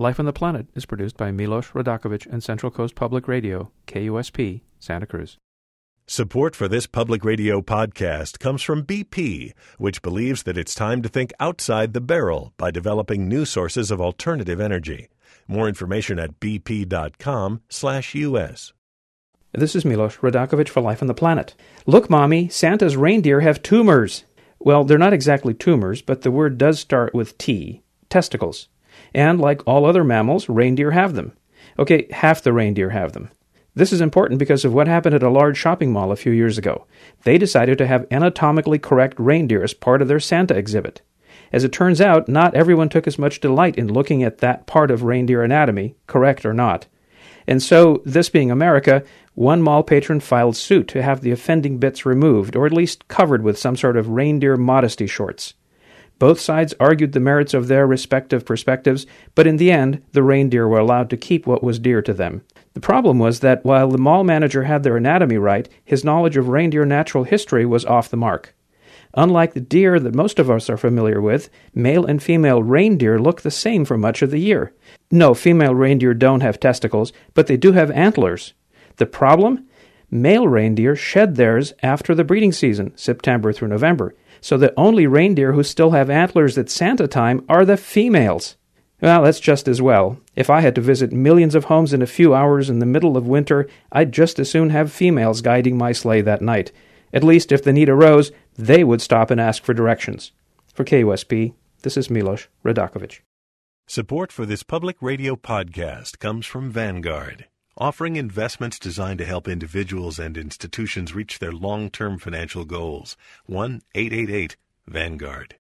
Life on the Planet is produced by Milos Radakovich and Central Coast Public Radio, KUSP, Santa Cruz. Support for this public radio podcast comes from BP, which believes that it's time to think outside the barrel by developing new sources of alternative energy. More information at bp.com/us. This is Milos Radakovich for Life on the Planet. Look, Mommy, Santa's reindeer have tumors. Well, they're not exactly tumors, but the word does start with T, testicles. And like all other mammals, reindeer have them. Okay, half the reindeer have them. This is important because of what happened at a large shopping mall a few years ago. They decided to have anatomically correct reindeer as part of their Santa exhibit. As it turns out, not everyone took as much delight in looking at that part of reindeer anatomy, correct or not. And so, this being America, one mall patron filed suit to have the offending bits removed, or at least covered with some sort of reindeer modesty shorts. Both sides argued the merits of their respective perspectives, but in the end, the reindeer were allowed to keep what was dear to them. The problem was that while the mall manager had their anatomy right, his knowledge of reindeer natural history was off the mark. Unlike the deer that most of us are familiar with, male and female reindeer look the same for much of the year. No, female reindeer don't have testicles, but they do have antlers. The problem? Male reindeer shed theirs after the breeding season, September through November, so the only reindeer who still have antlers at Santa time are the females. Well, that's just as well. If I had to visit millions of homes in a few hours in the middle of winter, I'd just as soon have females guiding my sleigh that night. At least if the need arose, they would stop and ask for directions. For KUSP, this is Milos Radakovich. Support for this public radio podcast comes from Vanguard, offering investments designed to help individuals and institutions reach their long term financial goals. 1 888 Vanguard.